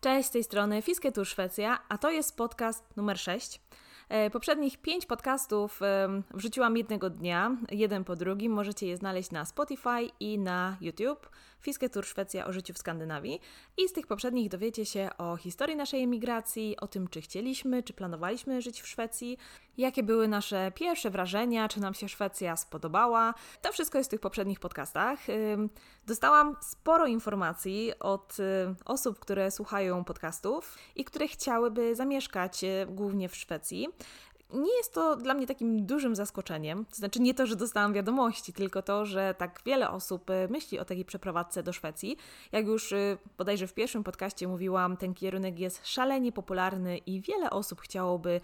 Cześć, z tej strony Fisketur Szwecja, a to jest podcast numer 6. E, poprzednich pięć podcastów wrzuciłam jednego dnia, jeden po drugim. Możecie je znaleźć na Spotify i na YouTube. Fisketur Szwecja o życiu w Skandynawii. I z tych poprzednich dowiecie się o historii naszej emigracji, o tym, czy chcieliśmy, czy planowaliśmy żyć w Szwecji, jakie były nasze pierwsze wrażenia, czy nam się Szwecja spodobała. To wszystko jest w tych poprzednich podcastach. Dostałam sporo informacji od y, osób, które słuchają podcastów i które chciałyby zamieszkać y, głównie w Szwecji nie jest to dla mnie takim dużym zaskoczeniem. To znaczy nie to, że dostałam wiadomości, tylko to, że tak wiele osób y, myśli o takiej przeprowadzce do Szwecji. Jak już y, bodajże w pierwszym podcaście mówiłam, ten kierunek jest szalenie popularny i wiele osób chciałoby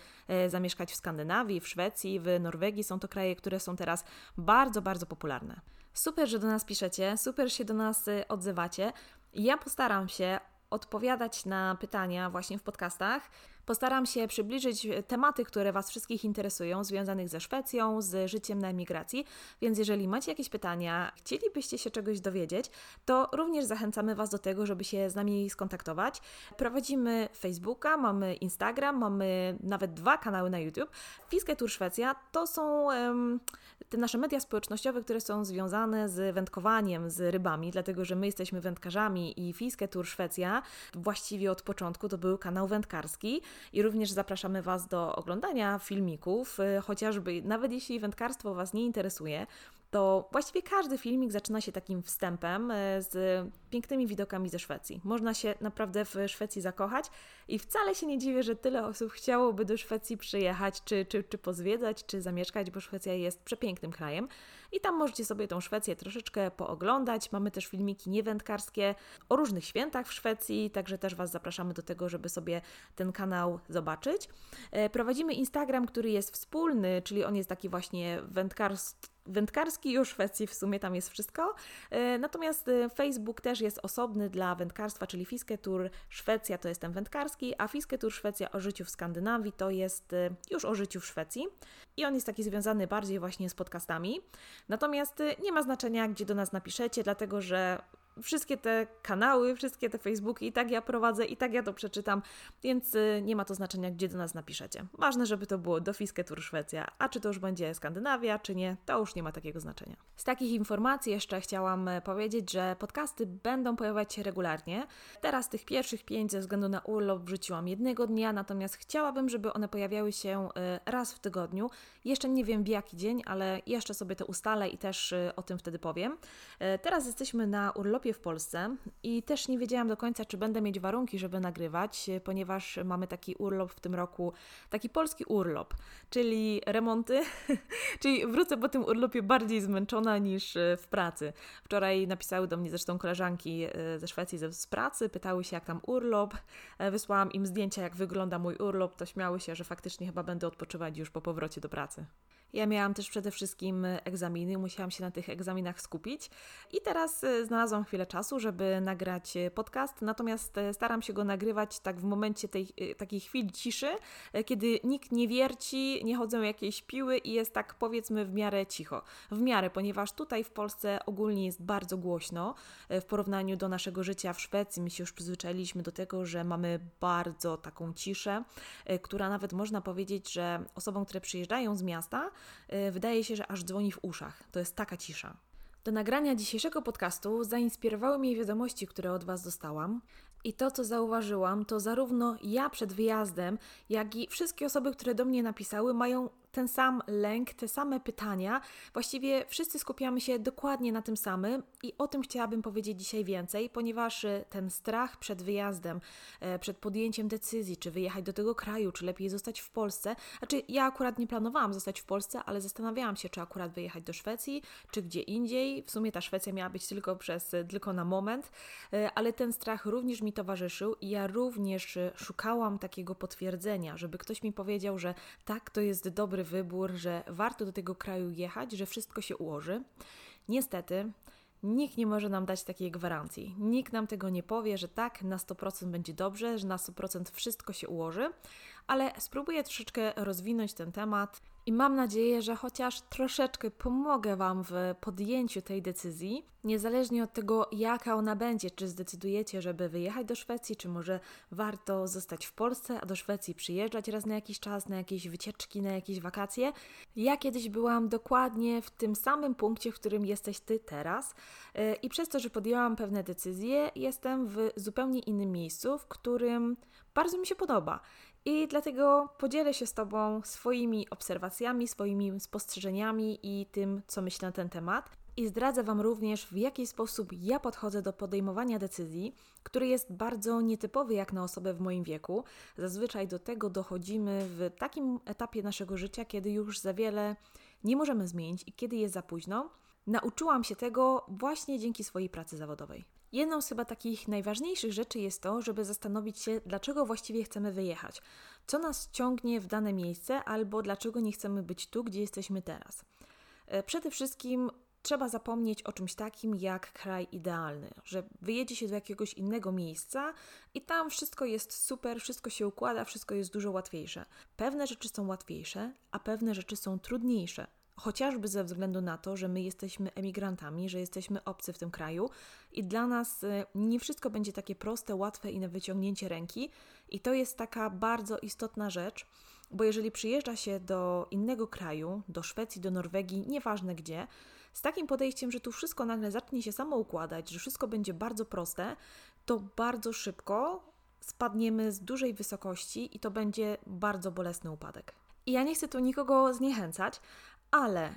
y, zamieszkać w Skandynawii, w Szwecji, w Norwegii. Są to kraje, które są teraz bardzo, bardzo popularne. Super, że do nas piszecie, super się do nas odzywacie. Ja postaram się odpowiadać na pytania właśnie w podcastach. Postaram się przybliżyć tematy, które Was wszystkich interesują, związanych ze Szwecją, z życiem na emigracji, więc jeżeli macie jakieś pytania, chcielibyście się czegoś dowiedzieć, to również zachęcamy Was do tego, żeby się z nami skontaktować. Prowadzimy Facebooka, mamy Instagram, mamy nawet dwa kanały na YouTube. Fiskę Tour Szwecja to są um, te nasze media społecznościowe, które są związane z wędkowaniem, z rybami, dlatego że my jesteśmy wędkarzami i Fiskę Tour Szwecja właściwie od początku to był kanał wędkarski i również zapraszamy Was do oglądania filmików, y, chociażby nawet jeśli wędkarstwo Was nie interesuje, to właściwie każdy filmik zaczyna się takim wstępem y, z pięknymi widokami ze Szwecji. Można się naprawdę w Szwecji zakochać i wcale się nie dziwię, że tyle osób chciałoby do Szwecji przyjechać, czy, czy, czy pozwiedzać, czy zamieszkać, bo Szwecja jest przepięknym krajem. I tam możecie sobie tą Szwecję troszeczkę pooglądać. Mamy też filmiki niewędkarskie o różnych świętach w Szwecji, także też Was zapraszamy do tego, żeby sobie ten kanał zobaczyć. E, prowadzimy Instagram, który jest wspólny, czyli on jest taki właśnie wędkarski wędkarski i o Szwecji w sumie tam jest wszystko. E, natomiast e, Facebook też jest osobny dla wędkarstwa, czyli Fisketur Szwecja to jest ten wędkarski, a Fisketur Szwecja o życiu w Skandynawii to jest już o życiu w Szwecji. I on jest taki związany bardziej właśnie z podcastami. Natomiast nie ma znaczenia, gdzie do nas napiszecie, dlatego że wszystkie te kanały, wszystkie te Facebooki i tak ja prowadzę, i tak ja to przeczytam, więc y, nie ma to znaczenia, gdzie do nas napiszecie. Ważne, żeby to było do Fisketur Szwecja, a czy to już będzie Skandynawia, czy nie, to już nie ma takiego znaczenia. Z takich informacji jeszcze chciałam y, powiedzieć, że podcasty będą pojawiać się regularnie. Teraz tych pierwszych pięć ze względu na urlop wrzuciłam jednego dnia, natomiast chciałabym, żeby one pojawiały się y, raz w tygodniu. Jeszcze nie wiem w jaki dzień, ale jeszcze sobie to ustalę i też o tym wtedy powiem. Teraz jesteśmy na urlopie w Polsce i też nie wiedziałam do końca, czy będę mieć warunki, żeby nagrywać, ponieważ mamy taki urlop w tym roku, taki polski urlop, czyli remonty, czyli wrócę po tym urlopie bardziej zmęczona niż e, w pracy. Wczoraj napisały do mnie zresztą koleżanki e, ze Szwecji z pracy, pytały się jak tam urlop, e, wysłałam im zdjęcia jak wygląda mój urlop, to śmiały się, że faktycznie chyba będę odpoczywać już po powrocie do pracy. Ja miałam też przede wszystkim egzaminy, musiałam się na tych egzaminach skupić i teraz znalazłam chwilę czasu, żeby nagrać e, podcast, natomiast e, staram się go nagrywać tak w momencie tej e, takiej chwili ciszy, kiedy nikt nie wierci, nie chodzą jakieś piły i jest tak powiedzmy w miarę cicho. W miarę, ponieważ tutaj w Polsce ogólnie jest bardzo głośno w porównaniu do naszego życia w Szwecji. My się już przyzwyczailiśmy do tego, że mamy bardzo taką ciszę, która nawet można powiedzieć, że osobom, które przyjeżdżają z miasta, wydaje się, że aż dzwoni w uszach. To jest taka cisza. Do nagrania dzisiejszego podcastu zainspirowały mnie wiadomości, które od Was dostałam. I to, co zauważyłam, to zarówno ja przed wyjazdem, jak i wszystkie osoby, które do mnie napisały, mają ten sam lęk, te same pytania. Właściwie wszyscy skupiamy się dokładnie na tym samym i o tym chciałabym powiedzieć dzisiaj więcej, ponieważ e, ten strach przed wyjazdem, e, przed podjęciem decyzji, czy wyjechać do tego kraju, czy lepiej zostać w Polsce. Znaczy, ja akurat nie planowałam zostać w Polsce, ale zastanawiałam się, czy akurat wyjechać do Szwecji, czy gdzie indziej. W sumie ta Szwecja miała być tylko przez, e, tylko na moment, ale ten strach również mi towarzyszył i ja również szukałam takiego potwierdzenia, żeby ktoś mi powiedział, że tak, to jest dobry wybór, że warto do tego kraju jechać, że wszystko się ułoży. Niestety, nikt nie może nam dać takiej gwarancji. Nikt nam tego nie powie, że tak, na 100% będzie dobrze, że na 100% wszystko się ułoży, ale spróbuję troszeczkę rozwinąć ten temat i mam nadzieję, że chociaż troszeczkę pomogę Wam w podjęciu tej decyzji, niezależnie od tego, jaka ona będzie, czy zdecydujecie, żeby wyjechać do Szwecji, czy może warto zostać w Polsce, a do Szwecji przyjeżdżać raz na jakiś czas, na jakieś wycieczki, na jakieś wakacje. Ja kiedyś byłam dokładnie w tym samym punkcie, w którym jesteś Ty teraz e, i przez to, że podjęłam pewne decyzje, jestem w zupełnie innym miejscu, w którym bardzo mi się podoba. I dlatego podzielę się z Tobą swoimi obserwacjami, swoimi spostrzeżeniami i tym, co myślę na ten temat. I zdradzę Wam również, w jaki sposób ja podchodzę do podejmowania decyzji, który jest bardzo nietypowy jak na osobę w moim wieku. Zazwyczaj do tego dochodzimy w takim etapie naszego życia, kiedy już za wiele nie możemy zmienić i kiedy jest za późno. Nauczyłam się tego właśnie dzięki swojej pracy zawodowej. Jedną z chyba takich najważniejszych rzeczy jest to, żeby zastanowić się, dlaczego właściwie chcemy wyjechać, co nas ciągnie w dane miejsce, albo dlaczego nie chcemy być tu, gdzie jesteśmy teraz. E, przede wszystkim trzeba zapomnieć o czymś takim jak kraj idealny, że wyjedzie się do jakiegoś innego miejsca i tam wszystko jest super, wszystko się układa, wszystko jest dużo łatwiejsze. Pewne rzeczy są łatwiejsze, a pewne rzeczy są trudniejsze chociażby ze względu na to, że my jesteśmy emigrantami, że jesteśmy obcy w tym kraju i dla nas y, nie wszystko będzie takie proste, łatwe i na wyciągnięcie ręki. I to jest taka bardzo istotna rzecz, bo jeżeli przyjeżdża się do innego kraju, do Szwecji, do Norwegii, nieważne gdzie, z takim podejściem, że tu wszystko nagle zacznie się samo układać, że wszystko będzie bardzo proste, to bardzo szybko spadniemy z dużej wysokości i to będzie bardzo bolesny upadek. I ja nie chcę tu nikogo zniechęcać, ale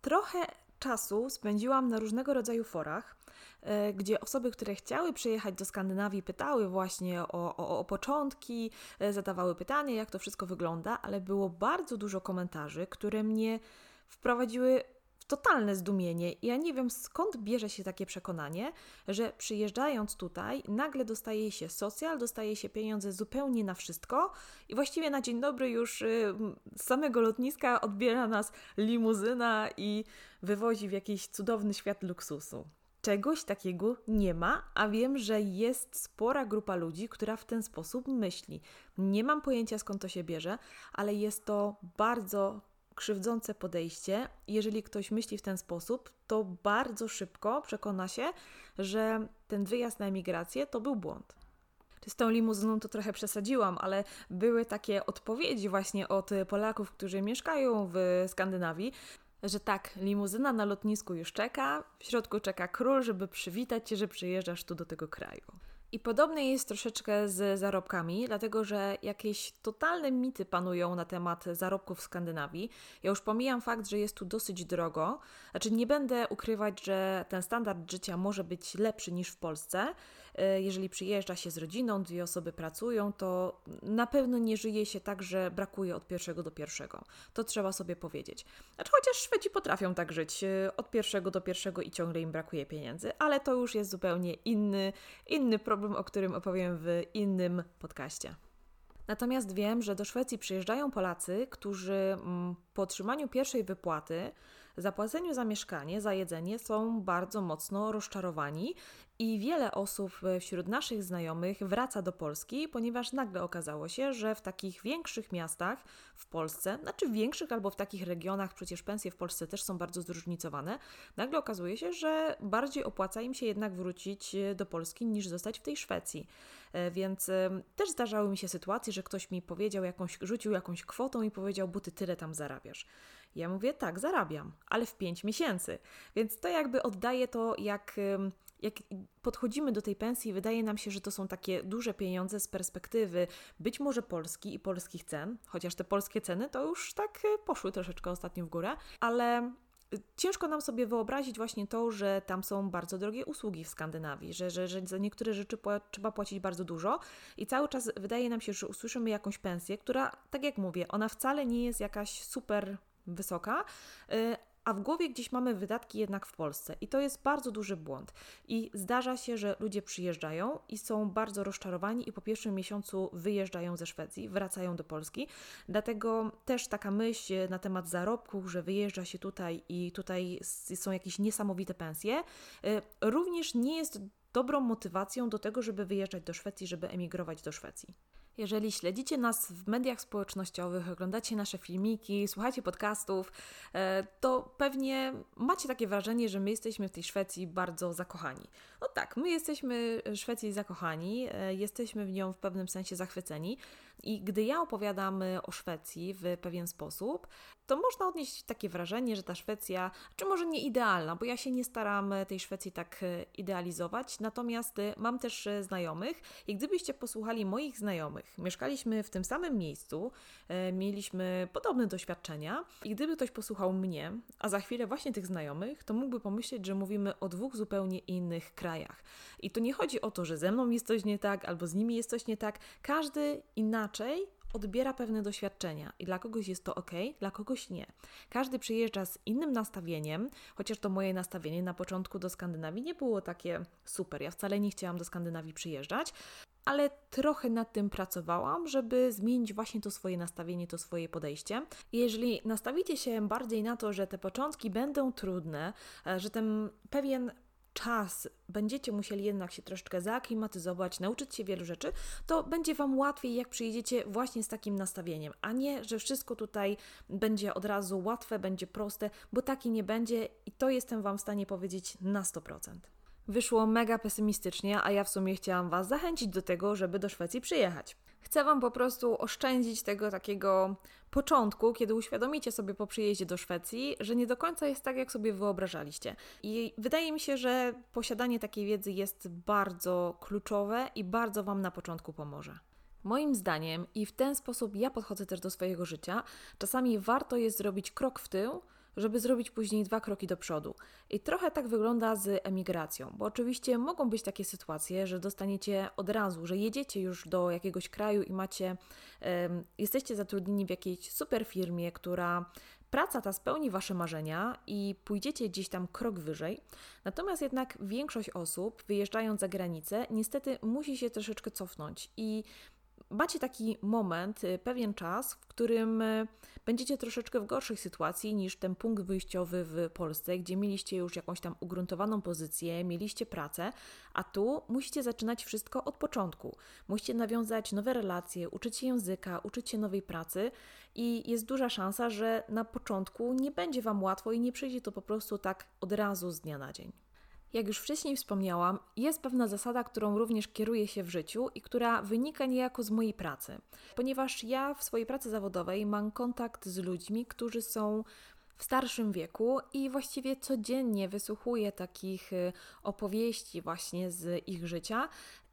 trochę czasu spędziłam na różnego rodzaju forach, e, gdzie osoby, które chciały przyjechać do Skandynawii, pytały właśnie o, o, o początki, e, zadawały pytania, jak to wszystko wygląda, ale było bardzo dużo komentarzy, które mnie wprowadziły totalne zdumienie. Ja nie wiem skąd bierze się takie przekonanie, że przyjeżdżając tutaj nagle dostaje się socjal, dostaje się pieniądze zupełnie na wszystko i właściwie na dzień dobry już y, z samego lotniska odbiera nas limuzyna i wywozi w jakiś cudowny świat luksusu. Czegoś takiego nie ma, a wiem, że jest spora grupa ludzi, która w ten sposób myśli. Nie mam pojęcia skąd to się bierze, ale jest to bardzo krzywdzące podejście. Jeżeli ktoś myśli w ten sposób, to bardzo szybko przekona się, że ten wyjazd na emigrację to był błąd. Z tą limuzyną to trochę przesadziłam, ale były takie odpowiedzi właśnie od Polaków, którzy mieszkają w Skandynawii, że tak, limuzyna na lotnisku już czeka, w środku czeka król, żeby przywitać cię, że przyjeżdżasz tu do tego kraju. I podobnie jest troszeczkę z zarobkami, dlatego że jakieś totalne mity panują na temat zarobków w Skandynawii. Ja już pomijam fakt, że jest tu dosyć drogo. Znaczy, nie będę ukrywać, że ten standard życia może być lepszy niż w Polsce. E, jeżeli przyjeżdża się z rodziną, dwie osoby pracują, to na pewno nie żyje się tak, że brakuje od pierwszego do pierwszego. To trzeba sobie powiedzieć. Znaczy, chociaż Szwedzi potrafią tak żyć e, od pierwszego do pierwszego i ciągle im brakuje pieniędzy, ale to już jest zupełnie inny, inny problem o którym opowiem w innym podcaście. Natomiast wiem, że do Szwecji przyjeżdżają Polacy, którzy mm, po otrzymaniu pierwszej wypłaty, zapłaceniu za mieszkanie, za jedzenie są bardzo mocno rozczarowani i wiele osób wśród naszych znajomych wraca do Polski, ponieważ nagle okazało się, że w takich większych miastach w Polsce, znaczy w większych albo w takich regionach, przecież pensje w Polsce też są bardzo zróżnicowane, nagle okazuje się, że bardziej opłaca im się jednak wrócić do Polski niż zostać w tej Szwecji. E, więc e, też zdarzały mi się sytuacje, że ktoś mi powiedział jakąś, rzucił jakąś kwotą i powiedział, bo ty tyle tam zarabiasz. Ja mówię, tak, zarabiam, ale w 5 miesięcy. Więc to jakby oddaje to, jak jak podchodzimy do tej pensji, wydaje nam się, że to są takie duże pieniądze z perspektywy być może Polski i polskich cen, chociaż te polskie ceny to już tak e, poszły troszeczkę ostatnio w górę, ale e, ciężko nam sobie wyobrazić właśnie to, że tam są bardzo drogie usługi w Skandynawii, że, że, że za niektóre rzeczy trzeba płacić bardzo dużo i cały czas wydaje nam się, że usłyszymy jakąś pensję, która, tak jak mówię, ona wcale nie jest jakaś super wysoka, e, a w głowie gdzieś mamy wydatki jednak w Polsce i to jest bardzo duży błąd. I zdarza się, że ludzie przyjeżdżają i są bardzo rozczarowani i po pierwszym miesiącu wyjeżdżają ze Szwecji, wracają do Polski. Dlatego też taka myśl na temat zarobków, że wyjeżdża się tutaj i tutaj są jakieś niesamowite pensje, y, również nie jest dobrą motywacją do tego, żeby wyjeżdżać do Szwecji, żeby emigrować do Szwecji. Jeżeli śledzicie nas w mediach społecznościowych, oglądacie nasze filmiki, słuchacie podcastów, e, to pewnie macie takie wrażenie, że my jesteśmy w tej Szwecji bardzo zakochani. No tak, my jesteśmy w Szwecji zakochani, e, jesteśmy w nią w pewnym sensie zachwyceni. I gdy ja opowiadam o Szwecji w pewien sposób, to można odnieść takie wrażenie, że ta Szwecja, czy może nie idealna, bo ja się nie staram tej Szwecji tak e, idealizować, natomiast mam też znajomych i gdybyście posłuchali moich znajomych, Mieszkaliśmy w tym samym miejscu, e, mieliśmy podobne doświadczenia i gdyby ktoś posłuchał mnie, a za chwilę właśnie tych znajomych, to mógłby pomyśleć, że mówimy o dwóch zupełnie innych krajach. I to nie chodzi o to, że ze mną jest coś nie tak, albo z nimi jest coś nie tak. Każdy inaczej odbiera pewne doświadczenia i dla kogoś jest to ok, dla kogoś nie. Każdy przyjeżdża z innym nastawieniem, chociaż to moje nastawienie na początku do Skandynawii nie było takie super. Ja wcale nie chciałam do Skandynawii przyjeżdżać, ale trochę nad tym pracowałam, żeby zmienić właśnie to swoje nastawienie, to swoje podejście. Jeżeli nastawicie się bardziej na to, że te początki będą trudne, e, że ten pewien czas będziecie musieli jednak się troszeczkę zaaklimatyzować, nauczyć się wielu rzeczy, to będzie Wam łatwiej, jak przyjedziecie właśnie z takim nastawieniem, a nie, że wszystko tutaj będzie od razu łatwe, będzie proste, bo taki nie będzie i to jestem Wam w stanie powiedzieć na 100% wyszło mega pesymistycznie, a ja w sumie chciałam Was zachęcić do tego, żeby do Szwecji przyjechać. Chcę Wam po prostu oszczędzić tego takiego początku, kiedy uświadomicie sobie po przyjeździe do Szwecji, że nie do końca jest tak, jak sobie wyobrażaliście. I wydaje mi się, że posiadanie takiej wiedzy jest bardzo kluczowe i bardzo Wam na początku pomoże. Moim zdaniem, i w ten sposób ja podchodzę też do swojego życia, czasami warto jest zrobić krok w tył, żeby zrobić później dwa kroki do przodu. I trochę tak wygląda z emigracją, bo oczywiście mogą być takie sytuacje, że dostaniecie od razu, że jedziecie już do jakiegoś kraju i macie, um, jesteście zatrudnieni w jakiejś super firmie, która praca ta spełni Wasze marzenia i pójdziecie gdzieś tam krok wyżej. Natomiast jednak większość osób, wyjeżdżając za granicę, niestety musi się troszeczkę cofnąć i macie taki moment, y, pewien czas, w którym y, będziecie troszeczkę w gorszej sytuacji niż ten punkt wyjściowy w Polsce, gdzie mieliście już jakąś tam ugruntowaną pozycję, mieliście pracę, a tu musicie zaczynać wszystko od początku. Musicie nawiązać nowe relacje, uczyć się języka, uczyć się nowej pracy i jest duża szansa, że na początku nie będzie Wam łatwo i nie przyjdzie to po prostu tak od razu z dnia na dzień. Jak już wcześniej wspomniałam, jest pewna zasada, którą również kieruję się w życiu i która wynika niejako z mojej pracy, ponieważ ja w swojej pracy zawodowej mam kontakt z ludźmi, którzy są w starszym wieku i właściwie codziennie wysłuchuję takich y, opowieści właśnie z ich życia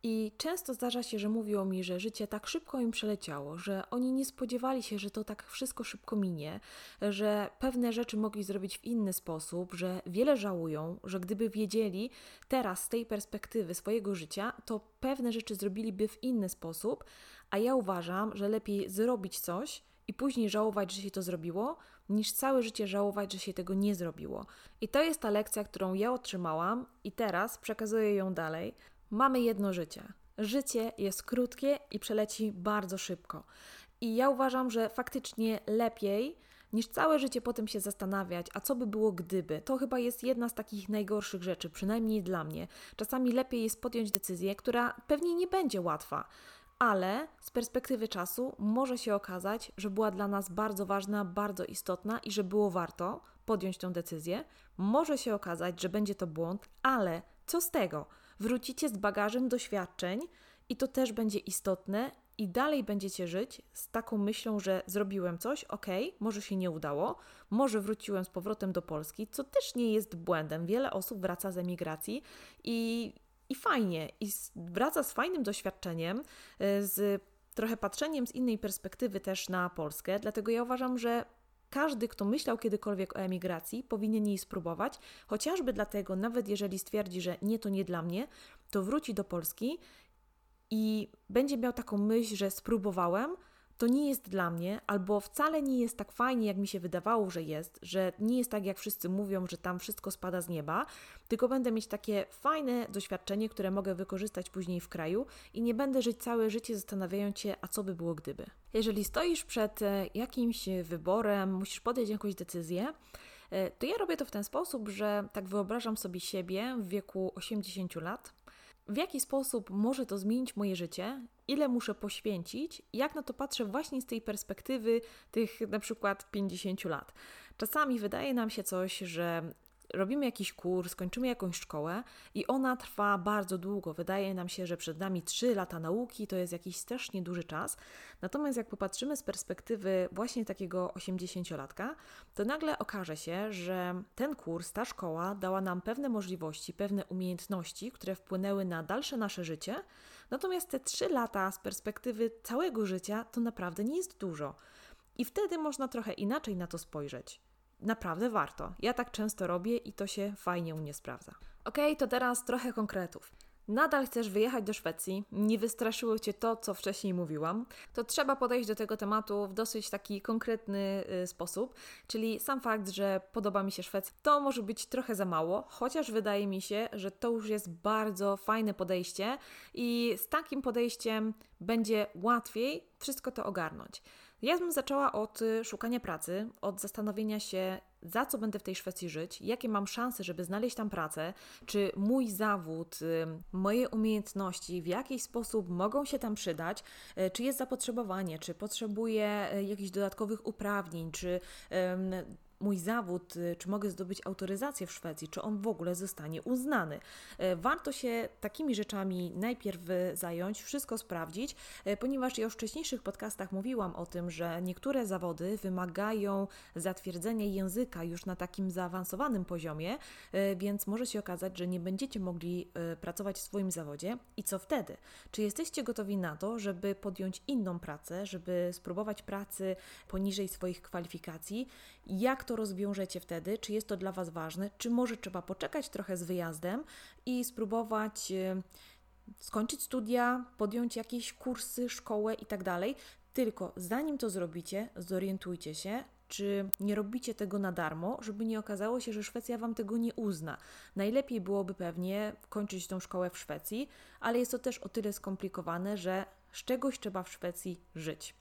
i często zdarza się, że mówią mi, że życie tak szybko im przeleciało, że oni nie spodziewali się, że to tak wszystko szybko minie, że pewne rzeczy mogli zrobić w inny sposób, że wiele żałują, że gdyby wiedzieli teraz z tej perspektywy swojego życia, to pewne rzeczy zrobiliby w inny sposób, a ja uważam, że lepiej zrobić coś i później żałować, że się to zrobiło, niż całe życie żałować, że się tego nie zrobiło. I to jest ta lekcja, którą ja otrzymałam i teraz przekazuję ją dalej. Mamy jedno życie. Życie jest krótkie i przeleci bardzo szybko. I ja uważam, że faktycznie lepiej niż całe życie potem się zastanawiać, a co by było gdyby. To chyba jest jedna z takich najgorszych rzeczy, przynajmniej dla mnie. Czasami lepiej jest podjąć decyzję, która pewnie nie będzie łatwa, ale z perspektywy czasu może się okazać, że była dla nas bardzo ważna, bardzo istotna i że było warto podjąć tę decyzję. Może się okazać, że będzie to błąd, ale co z tego? Wrócicie z bagażem doświadczeń i to też będzie istotne i dalej będziecie żyć z taką myślą, że zrobiłem coś, ok, może się nie udało, może wróciłem z powrotem do Polski, co też nie jest błędem. Wiele osób wraca z emigracji i i fajnie, i wraca z fajnym doświadczeniem, y, z trochę patrzeniem z innej perspektywy też na Polskę. Dlatego ja uważam, że każdy, kto myślał kiedykolwiek o emigracji, powinien jej spróbować, chociażby dlatego, nawet jeżeli stwierdzi, że nie, to nie dla mnie, to wróci do Polski i będzie miał taką myśl, że spróbowałem, to nie jest dla mnie, albo wcale nie jest tak fajnie, jak mi się wydawało, że jest, że nie jest tak, jak wszyscy mówią, że tam wszystko spada z nieba, tylko będę mieć takie fajne doświadczenie, które mogę wykorzystać później w kraju i nie będę żyć całe życie zastanawiając się, a co by było gdyby. Jeżeli stoisz przed e, jakimś wyborem, musisz podjąć jakąś decyzję, e, to ja robię to w ten sposób, że tak wyobrażam sobie siebie w wieku 80 lat w jaki sposób może to zmienić moje życie, ile muszę poświęcić, jak na to patrzę właśnie z tej perspektywy tych na przykład 50 lat. Czasami wydaje nam się coś, że robimy jakiś kurs, kończymy jakąś szkołę i ona trwa bardzo długo. Wydaje nam się, że przed nami 3 lata nauki to jest jakiś strasznie duży czas. Natomiast jak popatrzymy z perspektywy właśnie takiego 80-latka, to nagle okaże się, że ten kurs, ta szkoła dała nam pewne możliwości, pewne umiejętności, które wpłynęły na dalsze nasze życie. Natomiast te 3 lata z perspektywy całego życia to naprawdę nie jest dużo. I wtedy można trochę inaczej na to spojrzeć naprawdę warto. Ja tak często robię i to się fajnie u mnie sprawdza. Ok, to teraz trochę konkretów. Nadal chcesz wyjechać do Szwecji, nie wystraszyło Cię to, co wcześniej mówiłam, to trzeba podejść do tego tematu w dosyć taki konkretny y, sposób, czyli sam fakt, że podoba mi się Szwecja, to może być trochę za mało, chociaż wydaje mi się, że to już jest bardzo fajne podejście i z takim podejściem będzie łatwiej wszystko to ogarnąć. Ja bym zaczęła od y, szukania pracy, od zastanowienia się, za co będę w tej Szwecji żyć, jakie mam szanse, żeby znaleźć tam pracę, czy mój zawód, y, moje umiejętności w jakiś sposób mogą się tam przydać, y, czy jest zapotrzebowanie, czy potrzebuję jakichś dodatkowych uprawnień, czy mój zawód, y, czy mogę zdobyć autoryzację w Szwecji, czy on w ogóle zostanie uznany. E, warto się takimi rzeczami najpierw zająć, wszystko sprawdzić, ponieważ ja w wcześniejszych podcastach mówiłam o tym, że niektóre zawody wymagają zatwierdzenia języka już na takim zaawansowanym poziomie, więc może się okazać, że nie będziecie mogli pracować w swoim zawodzie. I co wtedy? Czy jesteście gotowi na to, żeby podjąć inną pracę, żeby spróbować pracy poniżej swoich kwalifikacji? Jak to rozwiążecie wtedy? Czy jest to dla Was ważne? Czy może trzeba poczekać trochę z wyjazdem i spróbować e, skończyć studia, podjąć jakieś kursy, szkołę i tak? Tylko zanim to zrobicie, zorientujcie się, czy nie robicie tego na darmo, żeby nie okazało się, że Szwecja Wam tego nie uzna. Najlepiej byłoby pewnie kończyć tą szkołę w Szwecji, ale jest to też o tyle skomplikowane, że z czegoś trzeba w Szwecji żyć.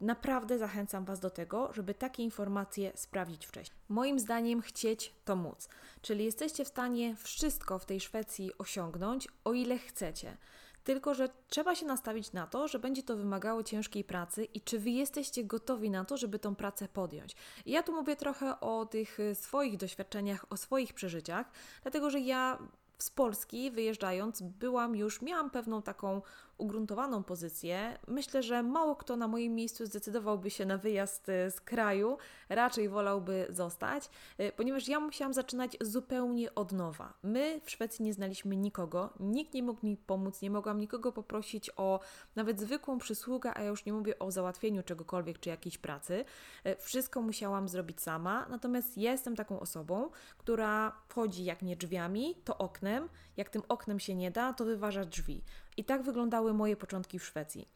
Naprawdę zachęcam Was do tego, żeby takie informacje sprawdzić wcześniej. Moim zdaniem chcieć to móc, czyli jesteście w stanie wszystko w tej Szwecji osiągnąć, o ile chcecie. Tylko, że trzeba się nastawić na to, że będzie to wymagało ciężkiej pracy i czy Wy jesteście gotowi na to, żeby tą pracę podjąć. I ja tu mówię trochę o tych swoich doświadczeniach, o swoich przeżyciach, dlatego że ja z Polski wyjeżdżając byłam już, miałam pewną taką ugruntowaną pozycję. Myślę, że mało kto na moim miejscu zdecydowałby się na wyjazd e, z kraju, raczej wolałby zostać, e, ponieważ ja musiałam zaczynać zupełnie od nowa. My w Szwecji nie znaliśmy nikogo, nikt nie mógł mi pomóc, nie mogłam nikogo poprosić o nawet zwykłą przysługę, a ja już nie mówię o załatwieniu czegokolwiek czy jakiejś pracy. E, wszystko musiałam zrobić sama, natomiast ja jestem taką osobą, która wchodzi jak nie drzwiami, to oknem. Jak tym oknem się nie da, to wyważa drzwi. I tak wyglądały moje początki w Szwecji.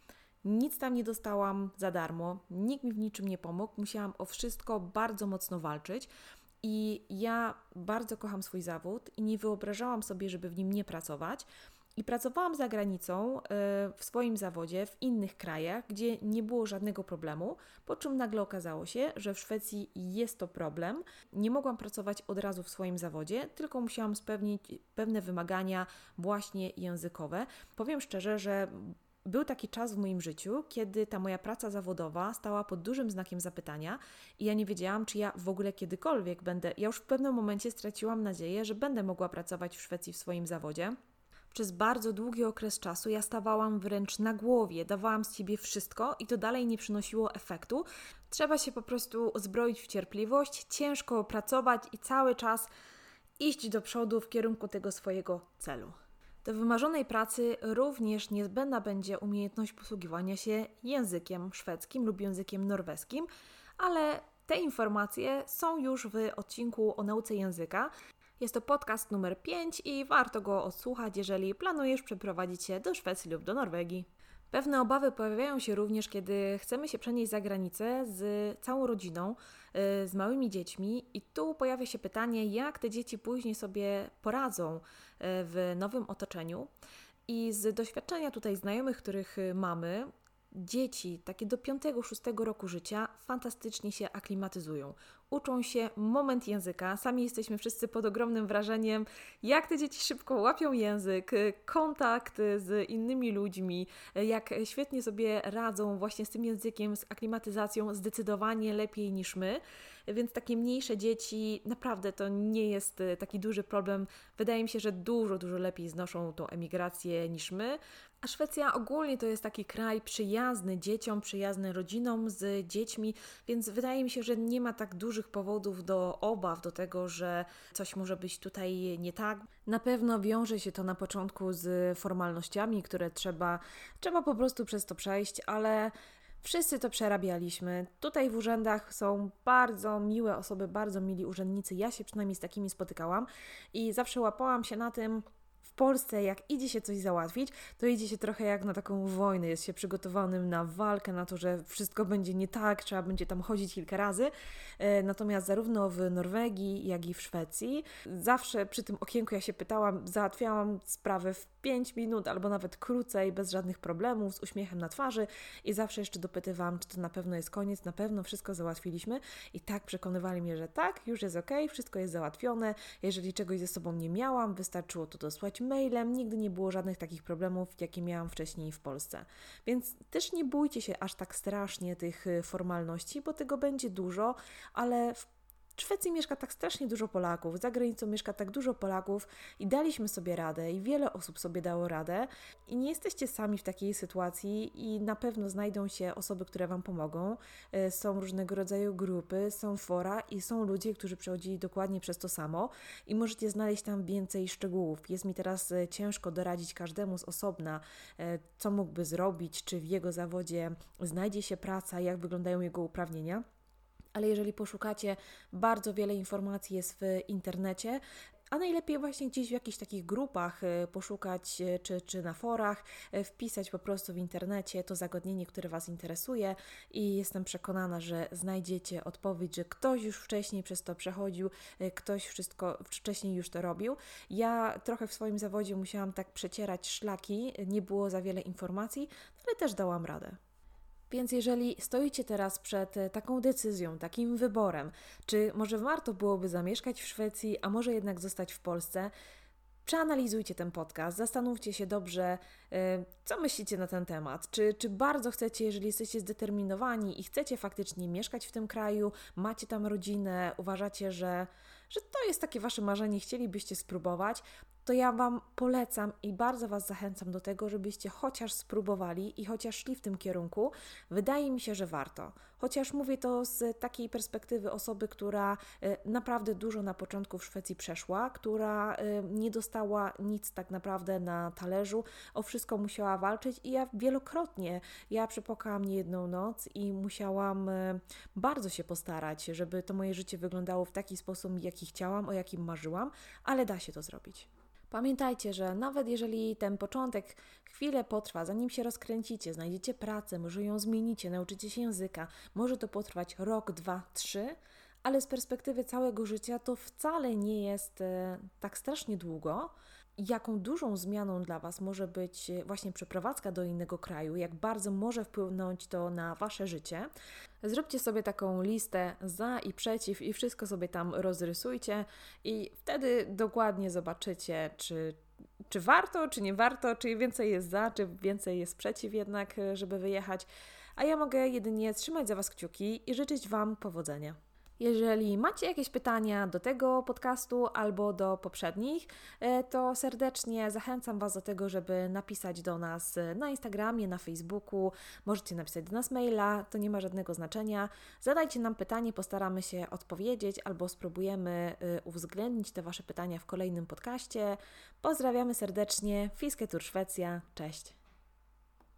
Nic tam nie dostałam za darmo, nikt mi w niczym nie pomógł, musiałam o wszystko bardzo mocno walczyć. I ja bardzo kocham swój zawód i nie wyobrażałam sobie, żeby w nim nie pracować. I pracowałam za granicą e, w swoim zawodzie w innych krajach, gdzie nie było żadnego problemu, po czym nagle okazało się, że w Szwecji jest to problem. Nie mogłam pracować od razu w swoim zawodzie, tylko musiałam spełnić pewne wymagania właśnie językowe. Powiem szczerze, że był taki czas w moim życiu, kiedy ta moja praca zawodowa stała pod dużym znakiem zapytania i ja nie wiedziałam, czy ja w ogóle kiedykolwiek będę. Ja już w pewnym momencie straciłam nadzieję, że będę mogła pracować w Szwecji w swoim zawodzie. Przez bardzo długi okres czasu ja stawałam wręcz na głowie, dawałam z siebie wszystko i to dalej nie przynosiło efektu. Trzeba się po prostu zbroić w cierpliwość, ciężko pracować i cały czas iść do przodu w kierunku tego swojego celu. Do wymarzonej pracy również niezbędna będzie umiejętność posługiwania się językiem szwedzkim lub językiem norweskim, ale te informacje są już w odcinku o nauce języka. Jest to podcast numer 5 i warto go odsłuchać, jeżeli planujesz przeprowadzić się do Szwecji lub do Norwegii. Pewne obawy pojawiają się również, kiedy chcemy się przenieść za granicę z całą rodziną, y, z małymi dziećmi, i tu pojawia się pytanie, jak te dzieci później sobie poradzą y, w nowym otoczeniu. I z doświadczenia tutaj znajomych, których mamy, dzieci takie do 5-6 roku życia fantastycznie się aklimatyzują uczą się moment języka. Sami jesteśmy wszyscy pod ogromnym wrażeniem, jak te dzieci szybko łapią język, kontakt z innymi ludźmi, jak świetnie sobie radzą właśnie z tym językiem, z aklimatyzacją, zdecydowanie lepiej niż my. Więc takie mniejsze dzieci, naprawdę to nie jest taki duży problem. Wydaje mi się, że dużo, dużo lepiej znoszą tą emigrację niż my. A Szwecja ogólnie to jest taki kraj przyjazny dzieciom, przyjazny rodzinom z dziećmi, więc wydaje mi się, że nie ma tak dużych powodów do obaw, do tego, że coś może być tutaj nie tak. Na pewno wiąże się to na początku z formalnościami, które trzeba, trzeba po prostu przez to przejść, ale Wszyscy to przerabialiśmy. Tutaj w urzędach są bardzo miłe osoby, bardzo mili urzędnicy. Ja się przynajmniej z takimi spotykałam i zawsze łapałam się na tym, w Polsce, jak idzie się coś załatwić, to idzie się trochę jak na taką wojnę, jest się przygotowanym na walkę, na to, że wszystko będzie nie tak, trzeba będzie tam chodzić kilka razy. E, natomiast zarówno w Norwegii, jak i w Szwecji, zawsze przy tym okienku ja się pytałam, załatwiałam sprawę w 5 minut albo nawet krócej, bez żadnych problemów, z uśmiechem na twarzy i zawsze jeszcze dopytywałam, czy to na pewno jest koniec, na pewno wszystko załatwiliśmy i tak przekonywali mnie, że tak, już jest ok, wszystko jest załatwione. Jeżeli czegoś ze sobą nie miałam, wystarczyło to dosłać mailem, nigdy nie było żadnych takich problemów, jakie miałam wcześniej w Polsce. Więc też nie bójcie się aż tak strasznie tych y, formalności, bo tego będzie dużo, ale w w Szwecji mieszka tak strasznie dużo Polaków, za granicą mieszka tak dużo Polaków i daliśmy sobie radę i wiele osób sobie dało radę i nie jesteście sami w takiej sytuacji i na pewno znajdą się osoby, które Wam pomogą. E, są różnego rodzaju grupy, są fora i są ludzie, którzy przechodzili dokładnie przez to samo i możecie znaleźć tam więcej szczegółów. Jest mi teraz e, ciężko doradzić każdemu z osobna, e, co mógłby zrobić, czy w jego zawodzie znajdzie się praca, jak wyglądają jego uprawnienia ale jeżeli poszukacie, bardzo wiele informacji jest w internecie. A najlepiej właśnie gdzieś w jakichś takich grupach y, poszukać, y, czy, czy na forach, y, wpisać po prostu w internecie to zagadnienie, które Was interesuje, i jestem przekonana, że znajdziecie odpowiedź, że ktoś już wcześniej przez to przechodził, ktoś wszystko wcześniej już to robił. Ja trochę w swoim zawodzie musiałam tak przecierać szlaki, nie było za wiele informacji, ale też dałam radę. Więc jeżeli stoicie teraz przed e, taką decyzją, takim wyborem, czy może warto byłoby zamieszkać w Szwecji, a może jednak zostać w Polsce, Przeanalizujcie ten podcast, zastanówcie się dobrze, e, co myślicie na ten temat. Czy, czy bardzo chcecie, jeżeli jesteście zdeterminowani i chcecie faktycznie mieszkać w tym kraju, macie tam rodzinę, uważacie, że, że to jest takie wasze marzenie, chcielibyście spróbować, to ja Wam polecam i bardzo Was zachęcam do tego, żebyście chociaż spróbowali i chociaż szli w tym kierunku. Wydaje mi się, że warto. Chociaż mówię to z takiej perspektywy osoby, która e, naprawdę dużo na początku w Szwecji przeszła, która e, nie dostała nic tak naprawdę na talerzu, o wszystko musiała walczyć i ja wielokrotnie, ja przepokałam nie jedną noc i musiałam e, bardzo się postarać, żeby to moje życie wyglądało w taki sposób, jaki chciałam, o jakim marzyłam, ale da się to zrobić. Pamiętajcie, że nawet jeżeli ten początek chwilę potrwa, zanim się rozkręcicie, znajdziecie pracę, może ją zmienicie, nauczycie się języka, może to potrwać rok, dwa, trzy, ale z perspektywy całego życia to wcale nie jest e, tak strasznie długo, jaką dużą zmianą dla Was może być e, właśnie przeprowadzka do innego kraju, jak bardzo może wpłynąć to na Wasze życie. Zróbcie sobie taką listę za i przeciw i wszystko sobie tam rozrysujcie i wtedy dokładnie zobaczycie, czy, czy warto, czy nie warto, czy więcej jest za, czy więcej jest przeciw jednak, e, żeby wyjechać. A ja mogę jedynie trzymać za Was kciuki i życzyć Wam powodzenia. Jeżeli macie jakieś pytania do tego podcastu albo do poprzednich, e, to serdecznie zachęcam Was do tego, żeby napisać do nas na Instagramie, na Facebooku. Możecie napisać do nas maila, to nie ma żadnego znaczenia. Zadajcie nam pytanie, postaramy się odpowiedzieć albo spróbujemy e, uwzględnić te Wasze pytania w kolejnym podcaście. Pozdrawiamy serdecznie. Fisketur Szwecja. Cześć.